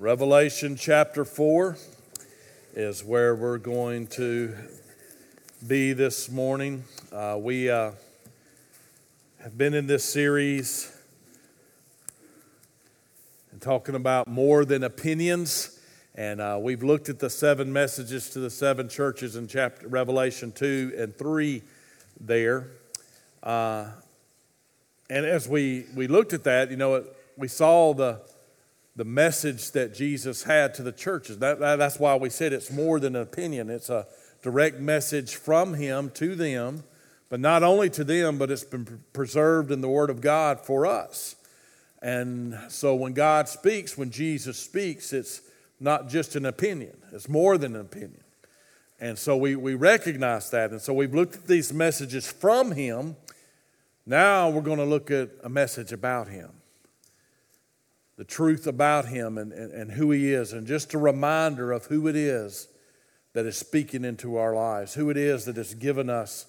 Revelation chapter 4 is where we're going to be this morning. Uh, we uh, have been in this series and talking about more than opinions. And uh, we've looked at the seven messages to the seven churches in chapter Revelation 2 and 3 there. Uh, and as we, we looked at that, you know, we saw the the message that Jesus had to the churches. That, that, that's why we said it's more than an opinion, it's a direct message from Him to them, but not only to them, but it's been preserved in the Word of God for us. And so when God speaks, when Jesus speaks, it's not just an opinion, it's more than an opinion. And so we, we recognize that. And so we've looked at these messages from Him. Now we're going to look at a message about Him the truth about him and, and, and who he is, and just a reminder of who it is that is speaking into our lives, who it is that has given us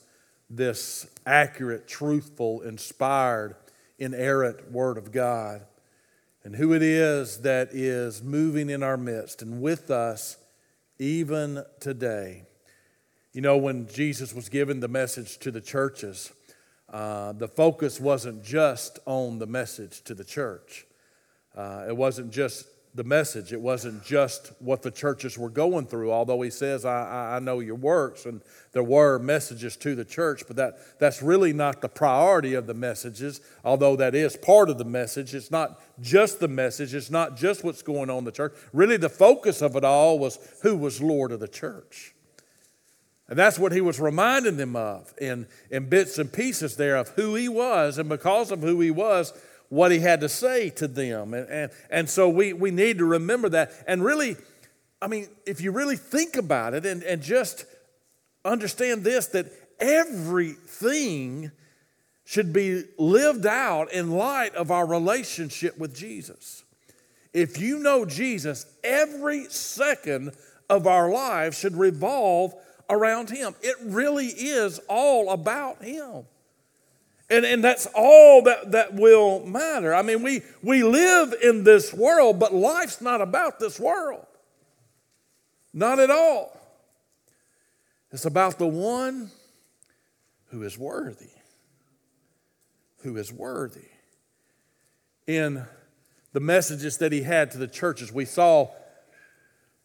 this accurate, truthful, inspired, inerrant Word of God, and who it is that is moving in our midst and with us even today. You know, when Jesus was given the message to the churches, uh, the focus wasn't just on the message to the church. Uh, it wasn't just the message, it wasn't just what the churches were going through, although he says, I, I know your works, and there were messages to the church, but that, that's really not the priority of the messages, although that is part of the message. It's not just the message, it's not just what's going on in the church. Really, the focus of it all was who was Lord of the church. And that's what he was reminding them of in, in bits and pieces there of who he was. And because of who he was, what he had to say to them. And, and, and so we, we need to remember that. And really, I mean, if you really think about it and, and just understand this, that everything should be lived out in light of our relationship with Jesus. If you know Jesus, every second of our lives should revolve around Him. It really is all about Him. And, and that's all that, that will matter. I mean, we, we live in this world, but life's not about this world. Not at all. It's about the one who is worthy. Who is worthy. In the messages that he had to the churches, we saw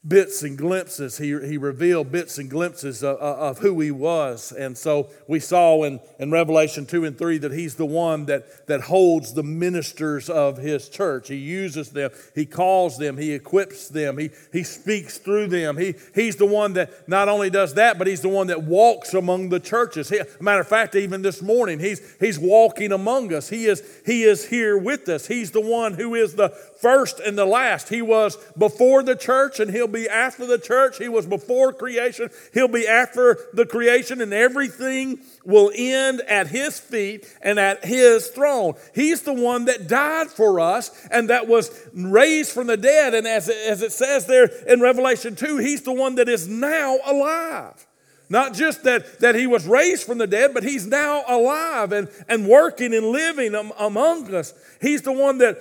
bits and glimpses. He, he revealed bits and glimpses of, of, who he was. And so we saw in, in Revelation 2 and 3 that he's the one that, that holds the ministers of his church. He uses them, he calls them, he equips them, he, he speaks through them. He, he's the one that not only does that, but he's the one that walks among the churches. He, matter of fact, even this morning, he's, he's walking among us. He is, he is here with us. He's the one who is the first and the last. He was before the church and he'll be after the church. He was before creation. He'll be after the creation and everything will end at his feet and at his throne. He's the one that died for us and that was raised from the dead. And as it, as it says there in Revelation 2, he's the one that is now alive. Not just that, that he was raised from the dead, but he's now alive and, and working and living among us. He's the one that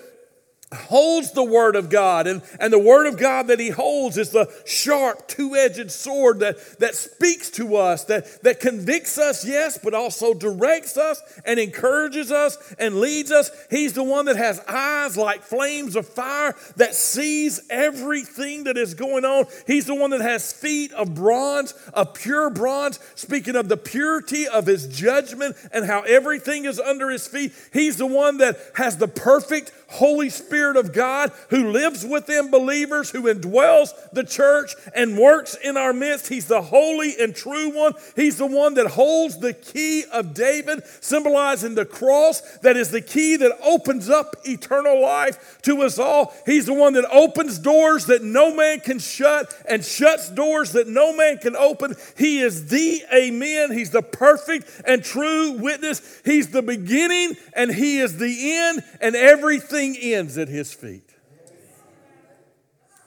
holds the Word of God, and, and the Word of God that he holds is the sharp, two edged sword that, that speaks to us, that, that convicts us, yes, but also directs us and encourages us and leads us. He's the one that has eyes like flames of fire that sees everything that is going on. He's the one that has feet of bronze, of pure bronze, speaking of the purity of his judgment and how everything is under his feet. He's the one that has the perfect Holy Spirit of God who lives within believers, who indwells the church and works in our midst. He's the holy and true one. He's the one that holds the key of David, symbolizing the cross that is the key that opens up eternal life to us all. He's the one that opens doors that no man can shut and shuts doors that no man can open. He is the Amen. He's the perfect and true witness. He's the beginning and He is the end and everything Everything ends at his feet.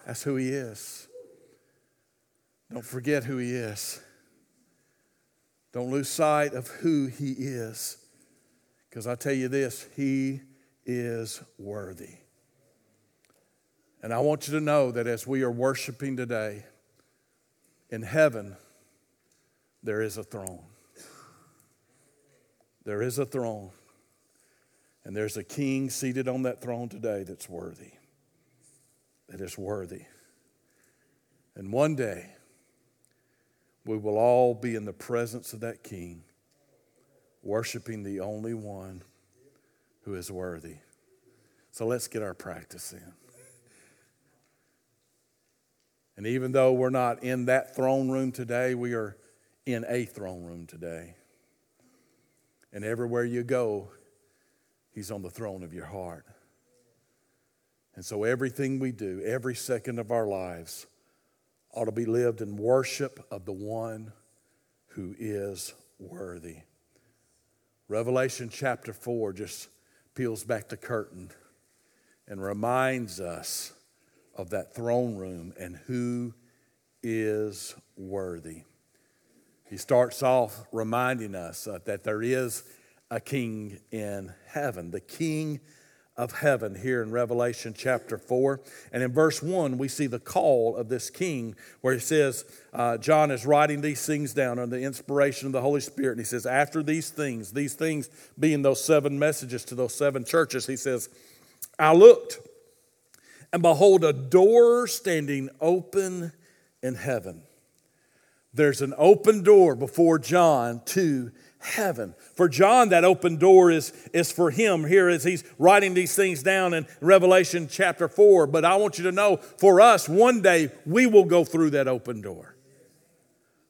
That's who he is. Don't forget who he is. Don't lose sight of who he is. Because I tell you this, he is worthy. And I want you to know that as we are worshiping today, in heaven, there is a throne. There is a throne. And there's a king seated on that throne today that's worthy. That is worthy. And one day, we will all be in the presence of that king, worshiping the only one who is worthy. So let's get our practice in. And even though we're not in that throne room today, we are in a throne room today. And everywhere you go, He's on the throne of your heart. And so everything we do, every second of our lives, ought to be lived in worship of the one who is worthy. Revelation chapter 4 just peels back the curtain and reminds us of that throne room and who is worthy. He starts off reminding us that there is a king in heaven, the king of heaven here in Revelation chapter 4. And in verse 1, we see the call of this king where he says, uh, John is writing these things down under the inspiration of the Holy Spirit. And he says, After these things, these things being those seven messages to those seven churches, he says, I looked and behold, a door standing open in heaven. There's an open door before John to heaven. For John, that open door is, is for him here as he's writing these things down in Revelation chapter 4. But I want you to know for us, one day we will go through that open door.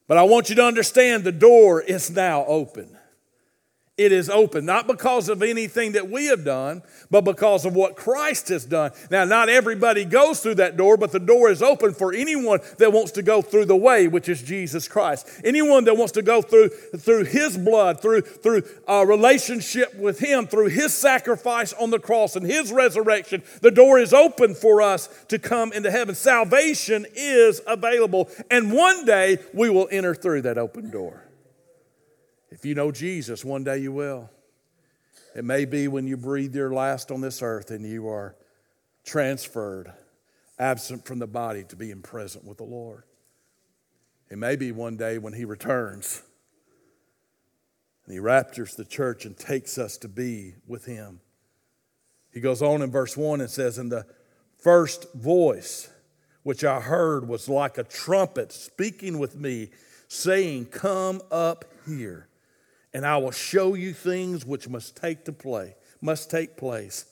But I want you to understand the door is now open it is open, not because of anything that we have done, but because of what Christ has done. Now, not everybody goes through that door, but the door is open for anyone that wants to go through the way, which is Jesus Christ. Anyone that wants to go through, through His blood, through, through a relationship with Him, through His sacrifice on the cross and His resurrection, the door is open for us to come into heaven. Salvation is available, and one day we will enter through that open door. If you know Jesus, one day you will. It may be when you breathe your last on this earth and you are transferred, absent from the body, to being present with the Lord. It may be one day when He returns and He raptures the church and takes us to be with Him. He goes on in verse 1 and says, And the first voice which I heard was like a trumpet speaking with me, saying, Come up here and I will show you things which must take to play, must take place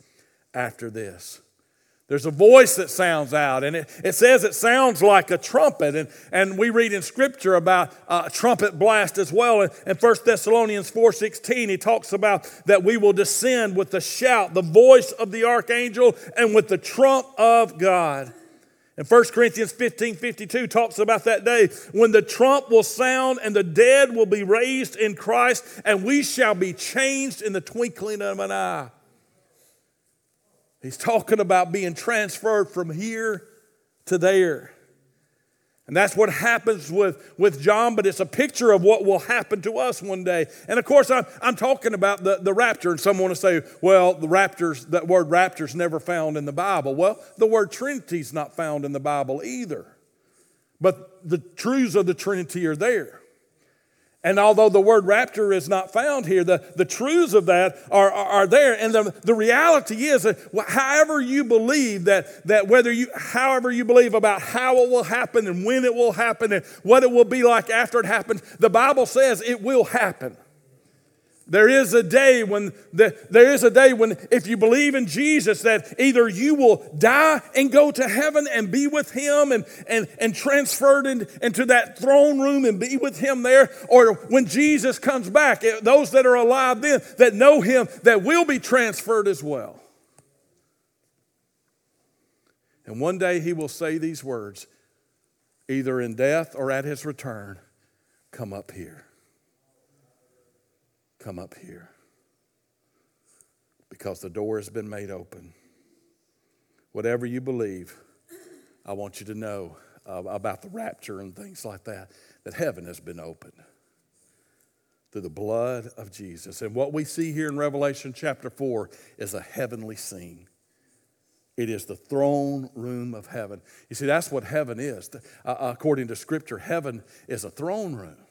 after this. There's a voice that sounds out, and it, it says it sounds like a trumpet. And, and we read in Scripture about a trumpet blast as well. In, in 1 Thessalonians 4.16, he talks about that we will descend with the shout, the voice of the archangel, and with the trump of God. And 1 Corinthians 15 52 talks about that day when the trump will sound and the dead will be raised in Christ, and we shall be changed in the twinkling of an eye. He's talking about being transferred from here to there. And that's what happens with, with John, but it's a picture of what will happen to us one day. And of course, I'm, I'm talking about the, the rapture, and someone will say, well, the raptures, that word rapture is never found in the Bible. Well, the word Trinity is not found in the Bible either. But the truths of the Trinity are there. And although the word rapture is not found here, the, the truths of that are, are, are there. And the, the reality is that however you believe that, that whether you, however you believe about how it will happen and when it will happen and what it will be like after it happens, the Bible says it will happen. There is a day when the, there is a day when if you believe in Jesus that either you will die and go to heaven and be with him and, and, and transferred in, into that throne room and be with him there or when Jesus comes back eh, those that are alive then that know him that will be transferred as well. And one day he will say these words either in death or at his return come up here come up here because the door has been made open. Whatever you believe, I want you to know uh, about the rapture and things like that, that heaven has been opened through the blood of Jesus. And what we see here in Revelation chapter 4 is a heavenly scene. It is the throne room of heaven. You see, that's what heaven is. Uh, according to Scripture, heaven is a throne room.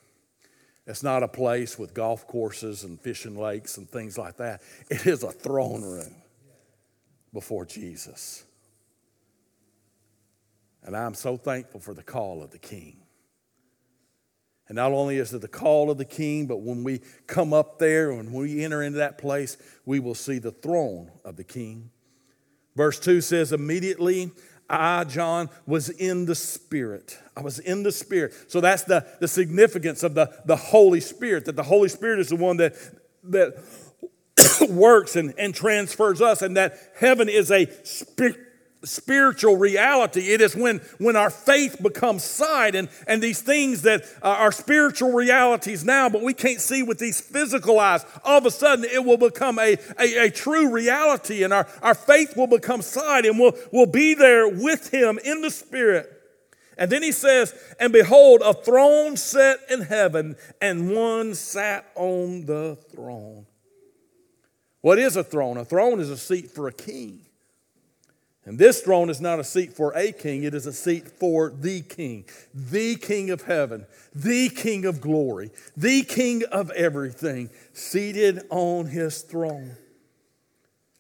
It's not a place with golf courses and fishing lakes and things like that. It is a throne room before Jesus. And I'm so thankful for the call of the King. And not only is it the call of the King, but when we come up there, when we enter into that place, we will see the throne of the King. Verse 2 says, Immediately I, John, was in the Spirit. I was in the Spirit. So that's the, the significance of the, the Holy Spirit, that the Holy Spirit is the one that, that works and, and transfers us, and that heaven is a spirit spiritual reality. It is when, when our faith becomes sight and, and these things that uh, are spiritual realities now, but we can't see with these physical eyes. All of a sudden, it will become a, a, a true reality, and our, our faith will become sight, and we'll, we'll be there with Him in the Spirit. And then he says, And behold, a throne set in heaven, and one sat on the throne. What is a throne? A throne is a seat for a king. And this throne is not a seat for a king, it is a seat for the king, the king of heaven, the king of glory, the king of everything, seated on his throne.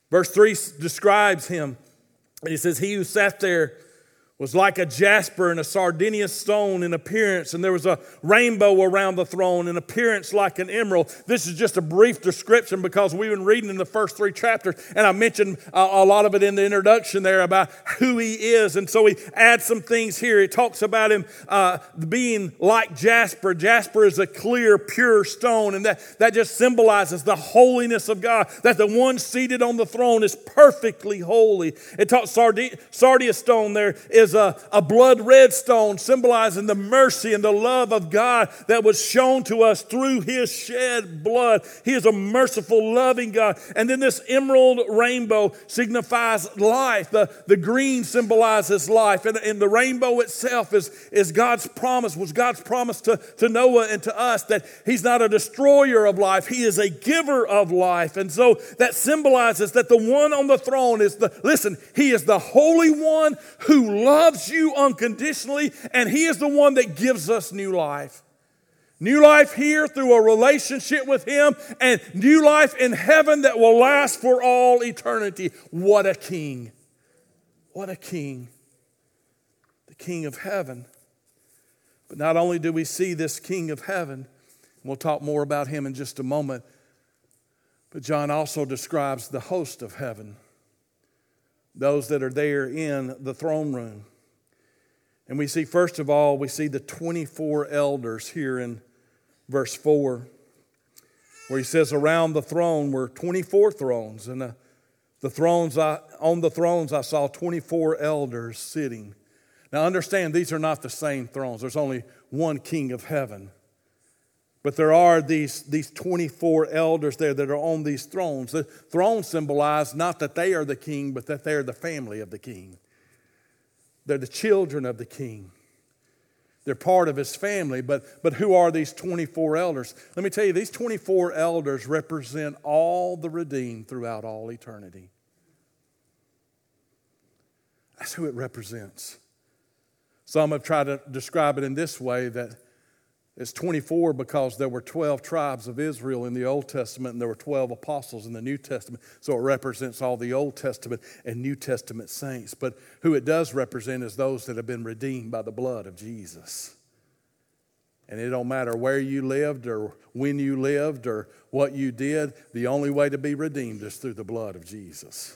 Verse 3 describes him. He says, He who sat there was like a jasper and a sardius stone in appearance, and there was a rainbow around the throne in appearance like an emerald. This is just a brief description because we've been reading in the first three chapters, and I mentioned a, a lot of it in the introduction there about who he is. And so he adds some things here. He talks about him uh, being like jasper. Jasper is a clear, pure stone, and that, that just symbolizes the holiness of God, that the one seated on the throne is perfectly holy. It talks sardi- sardius stone there is is a, a blood red stone symbolizing the mercy and the love of God that was shown to us through his shed blood. He is a merciful, loving God. And then this emerald rainbow signifies life. The, the green symbolizes life. And, and the rainbow itself is, is God's promise, was God's promise to, to Noah and to us that he's not a destroyer of life, he is a giver of life. And so that symbolizes that the one on the throne is the, listen, he is the Holy One who loves loves you unconditionally, and He is the one that gives us new life. New life here through a relationship with Him, and new life in heaven that will last for all eternity. What a king! What a king! The king of heaven. But not only do we see this king of heaven, we'll talk more about him in just a moment, but John also describes the host of heaven those that are there in the throne room. And we see, first of all, we see the 24 elders here in verse 4, where he says, Around the throne were 24 thrones, and the, the thrones I, on the thrones I saw 24 elders sitting. Now understand, these are not the same thrones. There's only one king of heaven. But there are these, these 24 elders there that are on these thrones. The thrones symbolize not that they are the king, but that they are the family of the king. They're the children of the king. They're part of his family, but, but who are these 24 elders? Let me tell you, these 24 elders represent all the redeemed throughout all eternity. That's who it represents. Some have tried to describe it in this way that it's 24 because there were 12 tribes of Israel in the Old Testament and there were 12 apostles in the New Testament. So it represents all the Old Testament and New Testament saints. But who it does represent is those that have been redeemed by the blood of Jesus. And it don't matter where you lived or when you lived or what you did, the only way to be redeemed is through the blood of Jesus.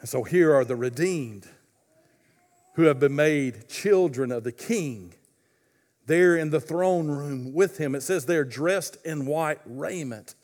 And so here are the redeemed who have been made children of the king. There in the throne room with him. It says they're dressed in white raiment.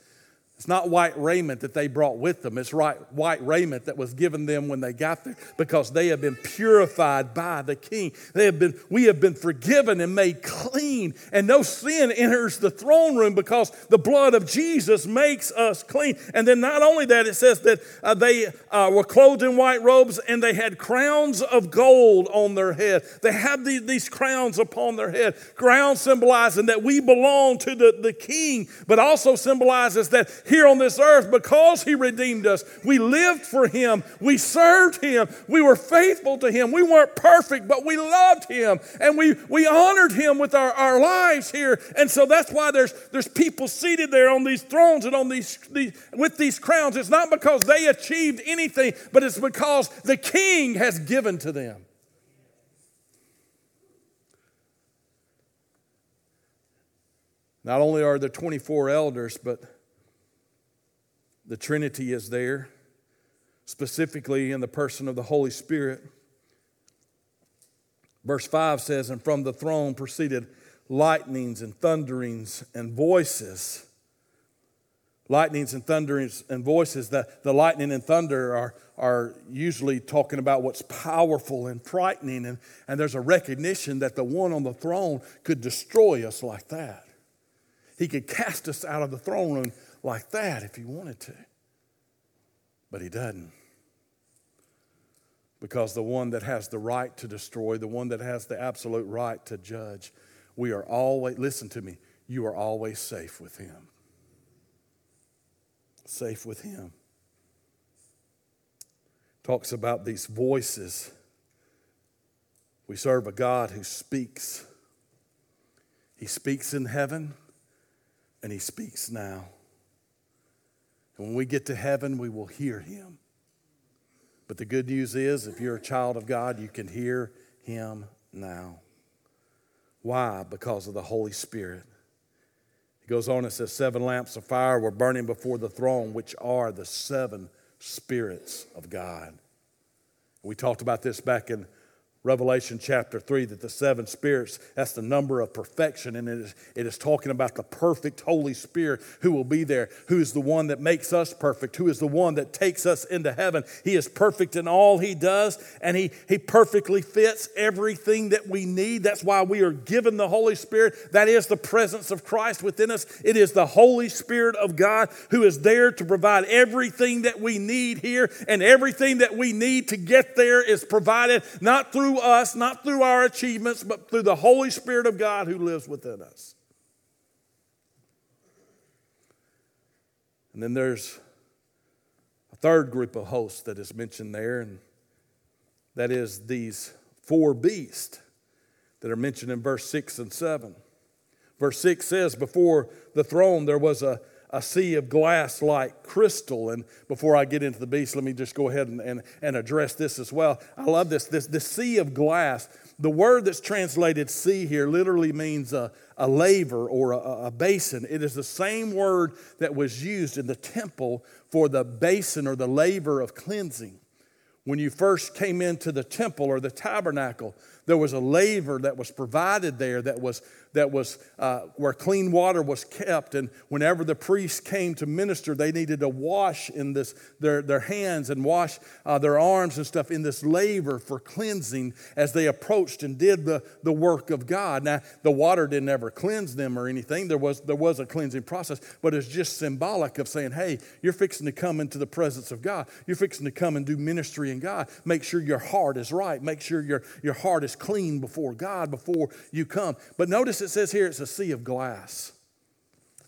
It's not white raiment that they brought with them. It's right, white raiment that was given them when they got there because they have been purified by the King. They have been, we have been forgiven and made clean, and no sin enters the throne room because the blood of Jesus makes us clean. And then not only that, it says that uh, they uh, were clothed in white robes and they had crowns of gold on their head. They have these, these crowns upon their head, crowns symbolizing that we belong to the, the King, but also symbolizes that here on this earth because He redeemed us. We lived for Him. We served Him. We were faithful to Him. We weren't perfect, but we loved Him and we, we honored Him with our, our lives here. And so that's why there's, there's people seated there on these thrones and on these, these with these crowns. It's not because they achieved anything, but it's because the King has given to them. Not only are there 24 elders, but the Trinity is there, specifically in the person of the Holy Spirit. Verse 5 says, And from the throne proceeded lightnings and thunderings and voices. Lightnings and thunderings and voices. The, the lightning and thunder are, are usually talking about what's powerful and frightening, and, and there's a recognition that the one on the throne could destroy us like that. He could cast us out of the throne room like that if he wanted to. But he doesn't. Because the one that has the right to destroy, the one that has the absolute right to judge, we are always, listen to me, you are always safe with him. Safe with him. Talks about these voices. We serve a God who speaks. He speaks in heaven, and He speaks now. When we get to heaven, we will hear Him. But the good news is, if you're a child of God, you can hear Him now. Why? Because of the Holy Spirit. He goes on and says, Seven lamps of fire were burning before the throne, which are the seven spirits of God. We talked about this back in Revelation chapter 3 that the seven spirits, that's the number of perfection. And it is, it is talking about the perfect Holy Spirit who will be there, who is the one that makes us perfect, who is the one that takes us into heaven. He is perfect in all he does, and he, he perfectly fits everything that we need. That's why we are given the Holy Spirit. That is the presence of Christ within us. It is the Holy Spirit of God who is there to provide everything that we need here, and everything that we need to get there is provided not through through us, not through our achievements, but through the Holy Spirit of God who lives within us. And then there's a third group of hosts that is mentioned there, and that is these four beasts that are mentioned in verse 6 and 7. Verse 6 says, Before the throne there was a a sea of glass like crystal. And before I get into the beast, let me just go ahead and, and, and address this as well. I love this. This the sea of glass. The word that's translated sea here literally means a, a laver or a, a basin. It is the same word that was used in the temple for the basin or the laver of cleansing. When you first came into the temple or the tabernacle, there was a laver that was provided there that was that was uh, where clean water was kept. And whenever the priests came to minister, they needed to wash in this their, their hands and wash uh, their arms and stuff in this laver for cleansing as they approached and did the, the work of God. Now, the water didn't ever cleanse them or anything. There was, there was a cleansing process, but it's just symbolic of saying, hey, you're fixing to come into the presence of God. You're fixing to come and do ministry in God. Make sure your heart is right. Make sure your, your heart is clean before God before you come. But notice it says here it's a sea of glass.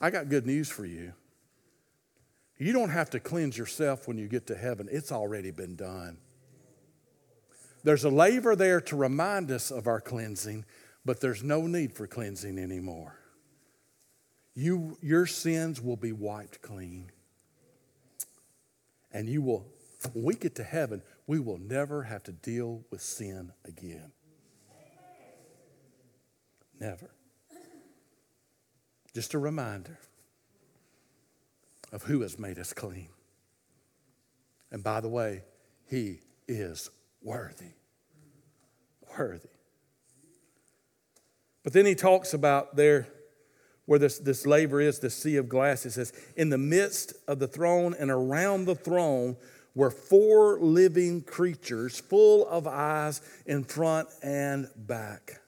I got good news for you. You don't have to cleanse yourself when you get to heaven, it's already been done. There's a laver there to remind us of our cleansing, but there's no need for cleansing anymore. You, your sins will be wiped clean. And you will, when we get to heaven, we will never have to deal with sin again. Never. Just a reminder of who has made us clean. And by the way, He is worthy. Worthy. But then he talks about there where this, this laver is, the sea of glass. It says, In the midst of the throne and around the throne were four living creatures full of eyes in front and back.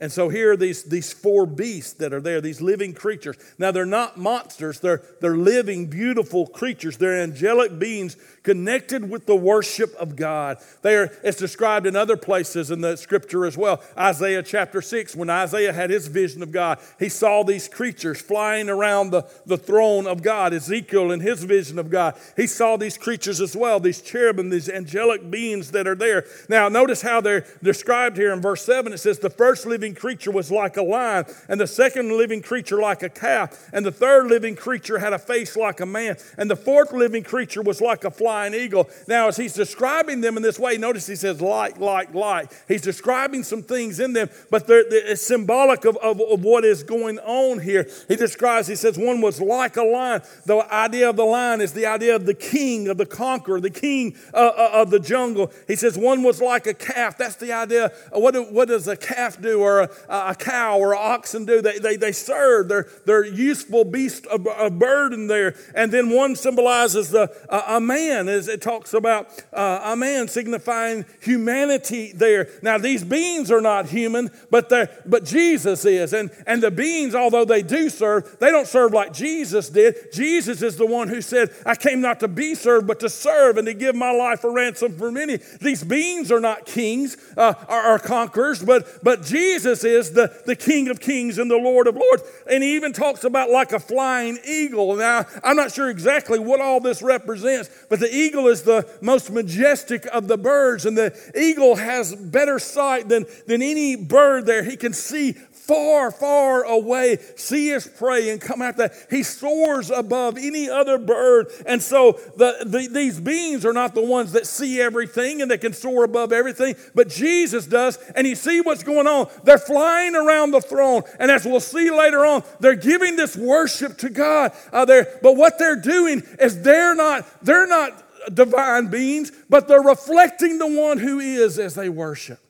And so here are these, these four beasts that are there, these living creatures. Now they're not monsters, they're, they're living, beautiful creatures. They're angelic beings connected with the worship of God. They are, it's described in other places in the scripture as well. Isaiah chapter 6, when Isaiah had his vision of God, he saw these creatures flying around the, the throne of God. Ezekiel in his vision of God, he saw these creatures as well, these cherubim, these angelic beings that are there. Now notice how they're described here in verse 7. It says, The first living living creature was like a lion, and the second living creature like a calf, and the third living creature had a face like a man, and the fourth living creature was like a flying eagle. Now, as he's describing them in this way, notice he says like, like, like. He's describing some things in them, but they're, they're, symbolic of, of, of what is going on here. He describes, he says, one was like a lion. The idea of the lion is the idea of the king, of the conqueror, the king uh, uh, of the jungle. He says one was like a calf. That's the idea. What, do, what does a calf do? Or a, a cow or oxen do. They, they, they serve. They're, they're useful beast, of, burden there. And then one symbolizes the, a, a man, as it talks about uh, a man signifying humanity there. Now, these beings are not human, but, but Jesus is. And, and the beings, although they do serve, they don't serve like Jesus did. Jesus is the one who said, I came not to be served, but to serve and to give my life a ransom for many. These beings are not kings uh, or, or conquerors, but, but Jesus Jesus is the, the King of Kings and the Lord of Lords. And he even talks about like a flying eagle. Now, I'm not sure exactly what all this represents, but the eagle is the most majestic of the birds, and the eagle has better sight than, than any bird there. He can see far, far away, see his prey and come after that. He soars above any other bird. And so the, the, these beings are not the ones that see everything and that can soar above everything, but Jesus does. And you see what's going on. They're flying around the throne. And as we'll see later on, they're giving this worship to God. Uh, there. But what they're doing is they're not, they're not divine beings, but they're reflecting the one who is as they worship.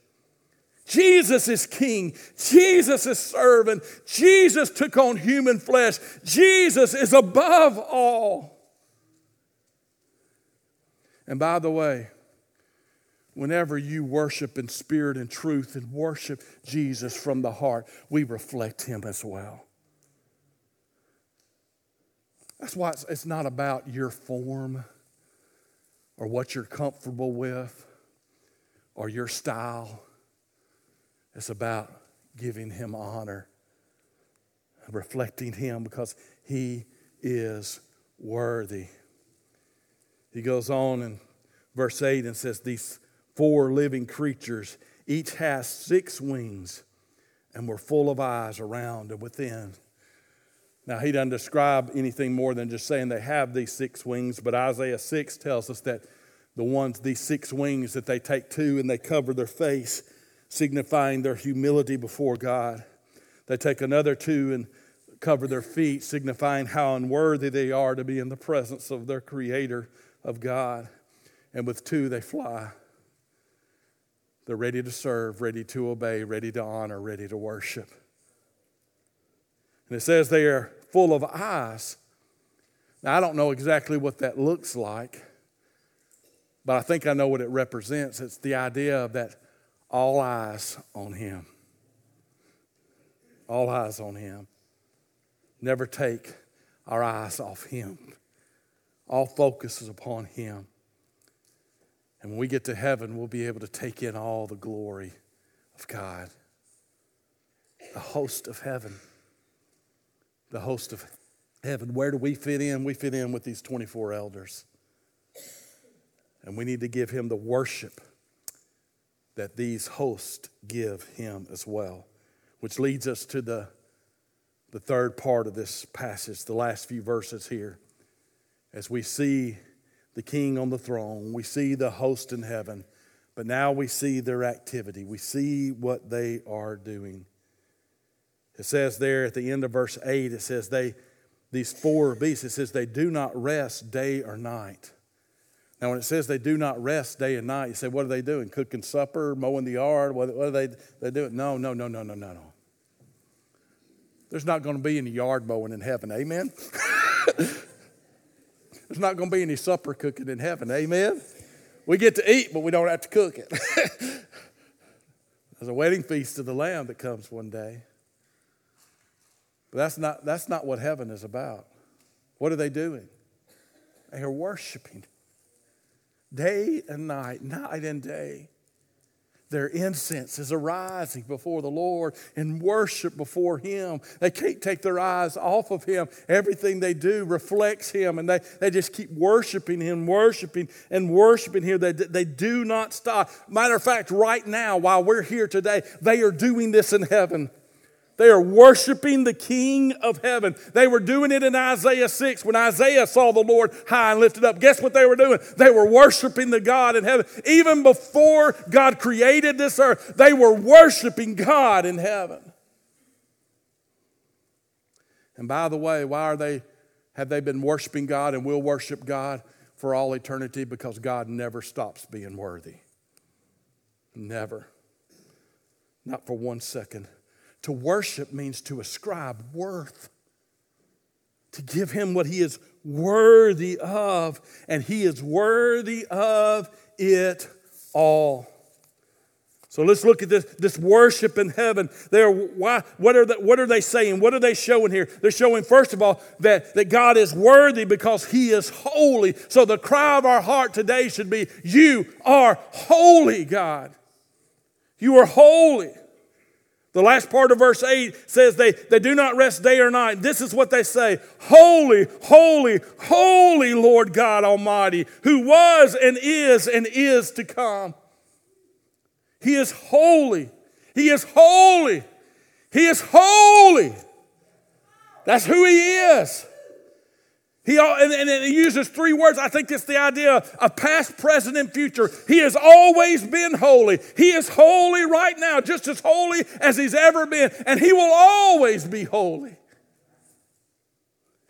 Jesus is king. Jesus is servant. Jesus took on human flesh. Jesus is above all. And by the way, whenever you worship in spirit and truth and worship Jesus from the heart, we reflect him as well. That's why it's, it's not about your form or what you're comfortable with or your style. It's about giving him honor, reflecting him because he is worthy. He goes on in verse 8 and says, These four living creatures each has six wings and were full of eyes around and within. Now, he doesn't describe anything more than just saying they have these six wings, but Isaiah 6 tells us that the ones, these six wings, that they take two and they cover their face signifying their humility before God. They take another two and cover their feet, signifying how unworthy they are to be in the presence of their Creator, of God. And with two, they fly. They're ready to serve, ready to obey, ready to honor, ready to worship. And it says they are full of eyes. Now, I don't know exactly what that looks like, but I think I know what it represents. It's the idea of that all eyes on Him. All eyes on Him. Never take our eyes off Him. All focus is upon Him. And when we get to heaven, we'll be able to take in all the glory of God. The host of heaven. The host of heaven. Where do we fit in? We fit in with these 24 elders. And we need to give Him the worship that these hosts give him as well. Which leads us to the, the third part of this passage, the last few verses here. As we see the king on the throne, we see the host in heaven, but now we see their activity. We see what they are doing. It says there at the end of verse 8, it says they, these four beasts, it says they do not rest day or night. Now, when it says they do not rest day and night, you say, what are they doing? Cooking supper, mowing the yard? What, are they, they doing? No, no, no, no, no, no, no. There's not going to be any yard mowing in heaven. Amen? There's not going to be any supper cooking in heaven. Amen? We get to eat, but we don't have to cook it. There's a wedding feast of the Lamb that comes one day. But that's not, that's not what heaven is about. What are they doing? They are worshiping day and night, night and day. Their incense is arising before the Lord in worship before Him. They can't take their eyes off of Him. Everything they do reflects Him, and they, they just keep worshiping Him, worshiping and worshiping Him. They, they do not stop. Matter of fact, right now, while we're here today, they are doing this in heaven. They are worshiping the King of heaven. They were doing it in Isaiah 6 when Isaiah saw the Lord high and lifted up. Guess what they were doing? They were worshiping the God in heaven. Even before God created this earth, they were worshiping God in heaven. And by the way, why are they have they been worshiping God and will worship God for all eternity? Because God never stops being worthy. Never. Not for one second. To worship means to ascribe worth, to give him what he is worthy of, and he is worthy of it all. So let's look at this, this worship in heaven. They're, why, what, are the, what are they saying? What are they showing here? They're showing, first of all, that, that God is worthy because He is holy. So the cry of our heart today should be, You are holy, God. You are holy. The last part of verse 8 says they, they do not rest day or night. This is what they say Holy, holy, holy Lord God Almighty, who was and is and is to come. He is holy. He is holy. He is holy. That's who He is. He, and, and he uses three words. I think it's the idea of past, present, and future. He has always been holy. He is holy right now, just as holy as he's ever been. And he will always be holy.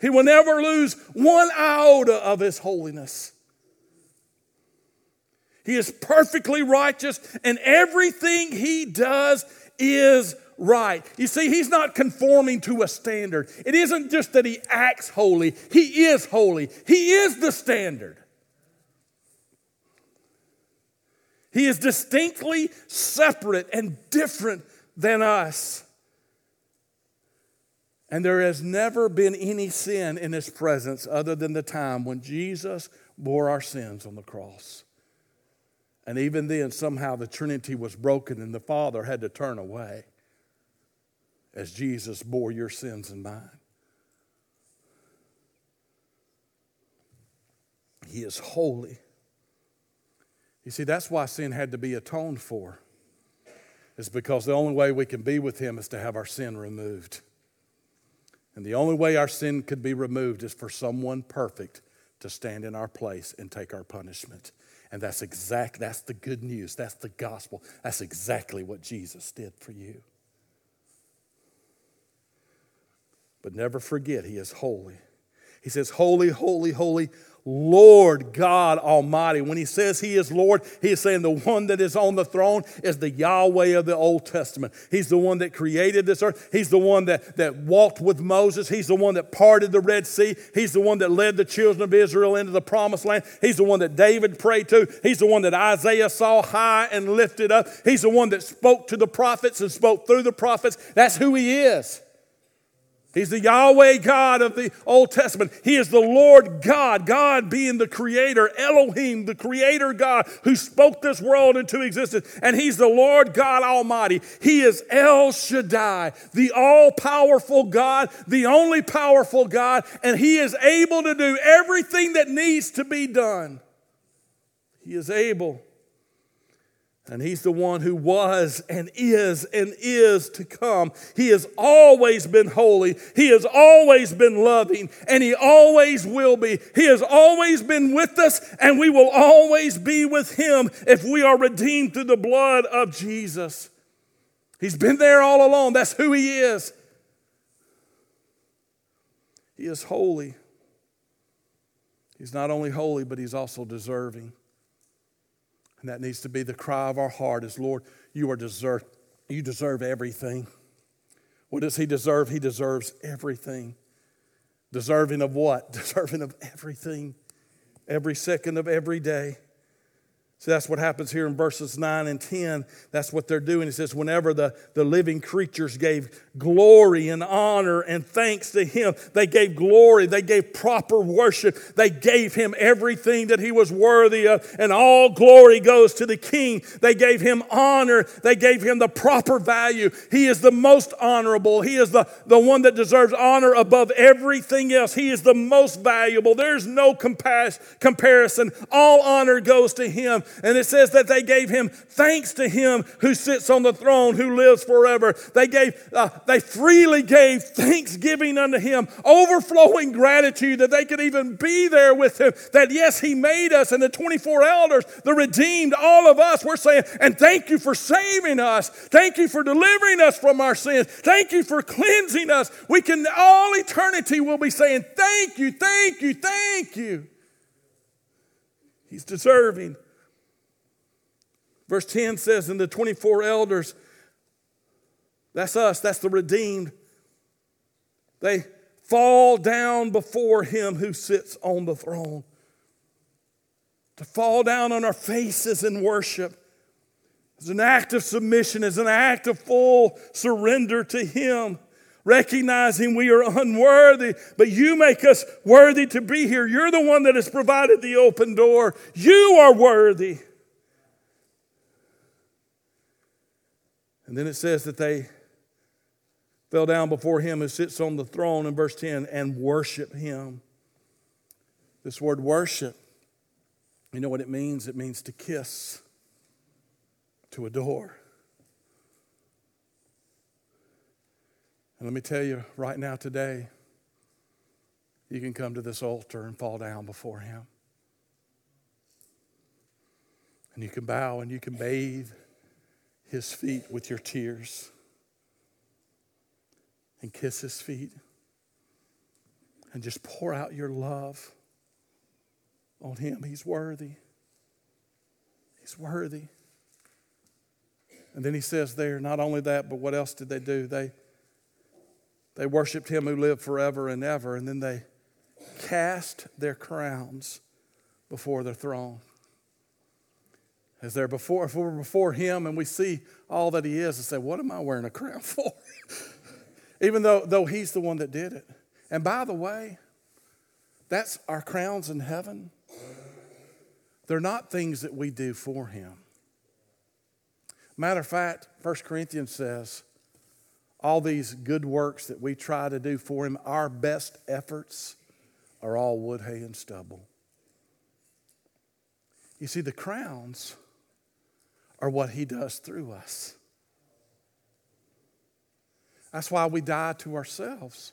He will never lose one iota of his holiness. He is perfectly righteous, and everything he does is right. You see, he's not conforming to a standard. It isn't just that he acts holy, he is holy. He is the standard. He is distinctly separate and different than us. And there has never been any sin in his presence other than the time when Jesus bore our sins on the cross. And even then, somehow the Trinity was broken and the Father had to turn away as Jesus bore your sins and mine. He is holy. You see, that's why sin had to be atoned for. It's because the only way we can be with Him is to have our sin removed. And the only way our sin could be removed is for someone perfect to stand in our place and take our punishment. And that's exact that's the good news. That's the gospel. That's exactly what Jesus did for you. But never forget, He is holy. He says, Holy, holy, holy, Lord God Almighty. When he says he is Lord, he is saying the one that is on the throne is the Yahweh of the Old Testament. He's the one that created this earth. He's the one that, that walked with Moses. He's the one that parted the Red Sea. He's the one that led the children of Israel into the promised land. He's the one that David prayed to. He's the one that Isaiah saw high and lifted up. He's the one that spoke to the prophets and spoke through the prophets. That's who he is. He's the Yahweh God of the Old Testament. He is the Lord God, God being the creator, Elohim, the creator God who spoke this world into existence. And He's the Lord God Almighty. He is El Shaddai, the all powerful God, the only powerful God, and He is able to do everything that needs to be done. He is able. And he's the one who was and is and is to come. He has always been holy. He has always been loving, and he always will be. He has always been with us, and we will always be with him if we are redeemed through the blood of Jesus. He's been there all along. That's who he is. He is holy. He's not only holy, but he's also deserving. And that needs to be the cry of our heart is, Lord, you are deserve, you deserve everything. What does he deserve? He deserves everything. Deserving of what? Deserving of everything. Every second of every day. So that's what happens here in verses 9 and 10. That's what they're doing. It says, whenever the, the living creatures gave glory and honor and thanks to him, they gave glory, they gave proper worship, they gave him everything that he was worthy of, and all glory goes to the king. They gave him honor, they gave him the proper value. He is the most honorable, he is the, the one that deserves honor above everything else. He is the most valuable. There's no comparison. All honor goes to him. And it says that they gave him thanks to him who sits on the throne, who lives forever. They gave, uh, they freely gave thanksgiving unto him, overflowing gratitude that they could even be there with him. That yes, he made us, and the 24 elders, the redeemed, all of us, we're saying, and thank you for saving us. Thank you for delivering us from our sins. Thank you for cleansing us. We can, all eternity, will be saying, thank you, thank you, thank you. He's deserving. Verse 10 says, And the 24 elders, that's us, that's the redeemed, they fall down before him who sits on the throne. To fall down on our faces in worship is an act of submission, is an act of full surrender to him recognizing we are unworthy, but you make us worthy to be here. You're the one that has provided the open door. You are worthy. And then it says that they fell down before him who sits on the throne in verse 10 and worship him. This word worship, you know what it means? It means to kiss, to adore. And let me tell you right now, today, you can come to this altar and fall down before him. And you can bow and you can bathe his feet with your tears and kiss his feet and just pour out your love on him. He's worthy. He's worthy. And then he says there, not only that, but what else did they do? They, they worshiped him who lived forever and ever, and then they cast their crowns before their throne as they're before, if we're before Him and we see all that He is, and say, What am I wearing a crown for? Even though, though He's the one that did it. And by the way, that's our crowns in heaven. They're not things that we do for Him. Matter of fact, 1 Corinthians says, all these good works that we try to do for Him, our best efforts are all wood, hay, and stubble. You see, the crowns are what He does through us. That's why we die to ourselves.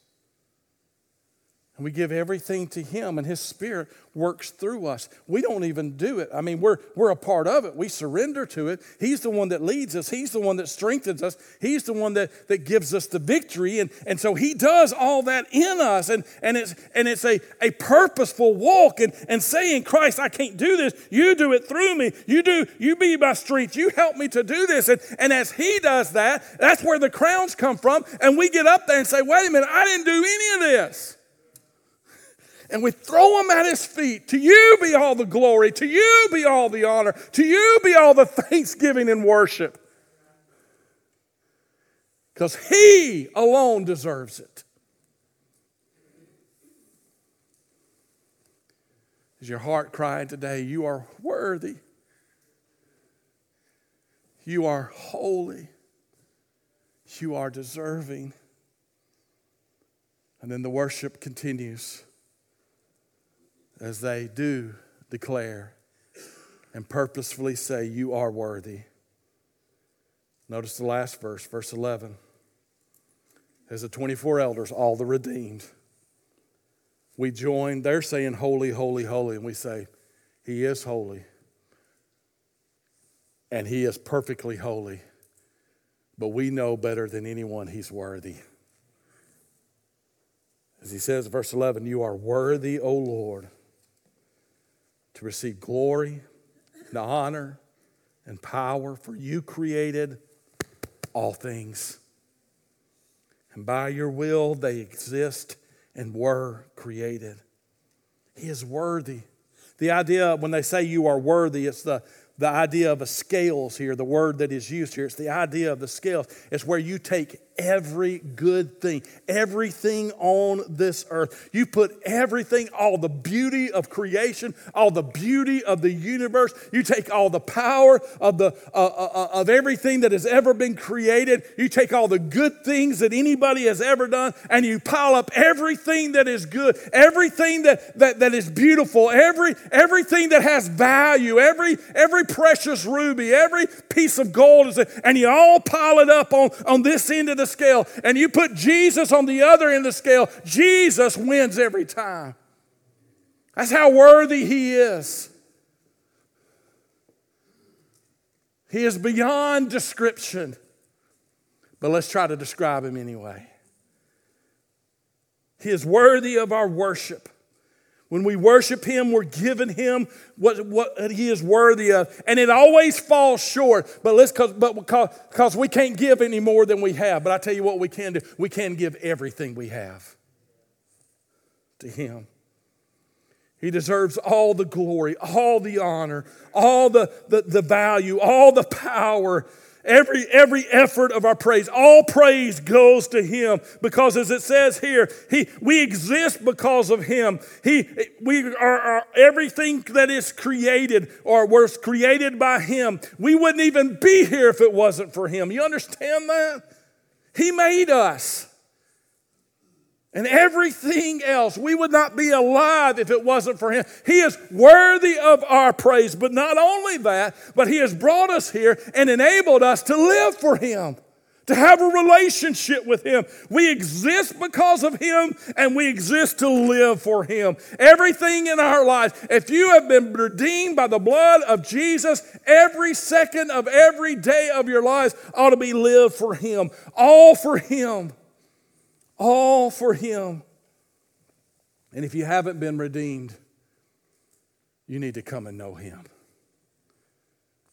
And we give everything to Him, and His Spirit works through us. We don't even do it. I mean, we're, we're a part of it. We surrender to it. He's the one that leads us, He's the one that strengthens us, He's the one that, that gives us the victory. And, and so He does all that in us. And, and it's, and it's a, a purposeful walk and, and saying, Christ, I can't do this. You do it through me. You do, you be my strength. You help me to do this. And, and as He does that, that's where the crowns come from. And we get up there and say, wait a minute, I didn't do any of this and we throw them at his feet. To you be all the glory, to you be all the honor, to you be all the thanksgiving and worship. Because he alone deserves it. Is your heart crying today? You are worthy. You are holy. You are deserving. And then the worship continues as they do declare and purposefully say, You are worthy. Notice the last verse, verse 11. As the 24 elders, all the redeemed, we join, they're saying, Holy, holy, holy, and we say, He is holy. And He is perfectly holy. But we know better than anyone He's worthy. As He says, verse 11, You are worthy, O Lord to receive glory and honor and power, for you created all things. And by your will they exist and were created. He is worthy. The idea when they say you are worthy, it's the, the idea of a scales here, the word that is used here, it's the idea of the scales. It's where you take every good thing, everything on this earth. You put everything, all the beauty of creation, all the beauty of the universe. You take all the power of the uh, uh, uh, of everything that has ever been created. You take all the good things that anybody has ever done, and you pile up everything that is good, everything that that, that is beautiful, every everything that has value, every every precious ruby, every piece of gold and you all pile it up on on this end of the the scale and you put Jesus on the other end of the scale, Jesus wins every time. That's how worthy he is. He is beyond description. But let's try to describe him anyway. He is worthy of our worship. When we worship Him, we're giving Him what, what He is worthy of. And it always falls short, but, let's, cause, but because, we can't give any more than we have. But I tell you what we can do we can give everything we have to Him. He deserves all the glory, all the honor, all the, the, the value, all the power Every, every effort of our praise, all praise goes to Him because, as it says here, he, we exist because of Him. He, we are, are everything that is created or was created by Him. We wouldn't even be here if it wasn't for Him. You understand that? He made us and everything else. We would not be alive if it wasn't for Him. He is worthy of our praise. But not only that, but He has brought us here and enabled us to live for Him, to have a relationship with Him. We exist because of Him and we exist to live for Him. Everything in our lives, if you have been redeemed by the blood of Jesus, every second of every day of your lives ought to be lived for Him, all for Him. All for Him. And if you haven't been redeemed, you need to come and know Him.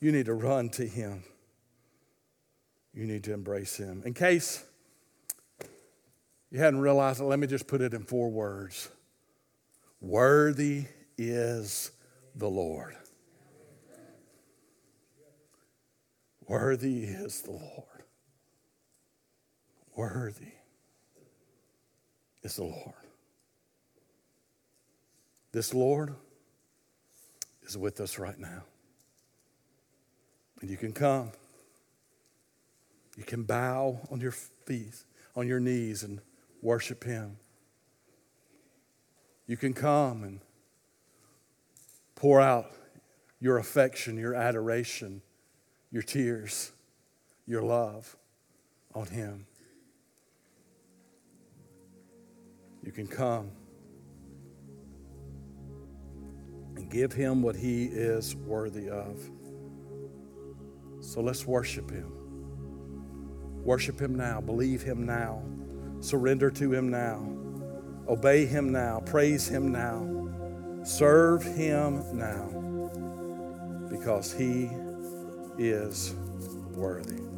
You need to run to Him. You need to embrace Him. In case you hadn't realized it, let me just put it in four words Worthy is the Lord. Worthy is the Lord. Worthy is the Lord. This Lord is with us right now. And you can come. You can bow on your feet, on your knees, and worship Him. You can come and pour out your affection, your adoration, your tears, your love on Him. You can come and give him what he is worthy of. So let's worship him. Worship him now. Believe him now. Surrender to him now. Obey him now. Praise him now. Serve him now because he is worthy.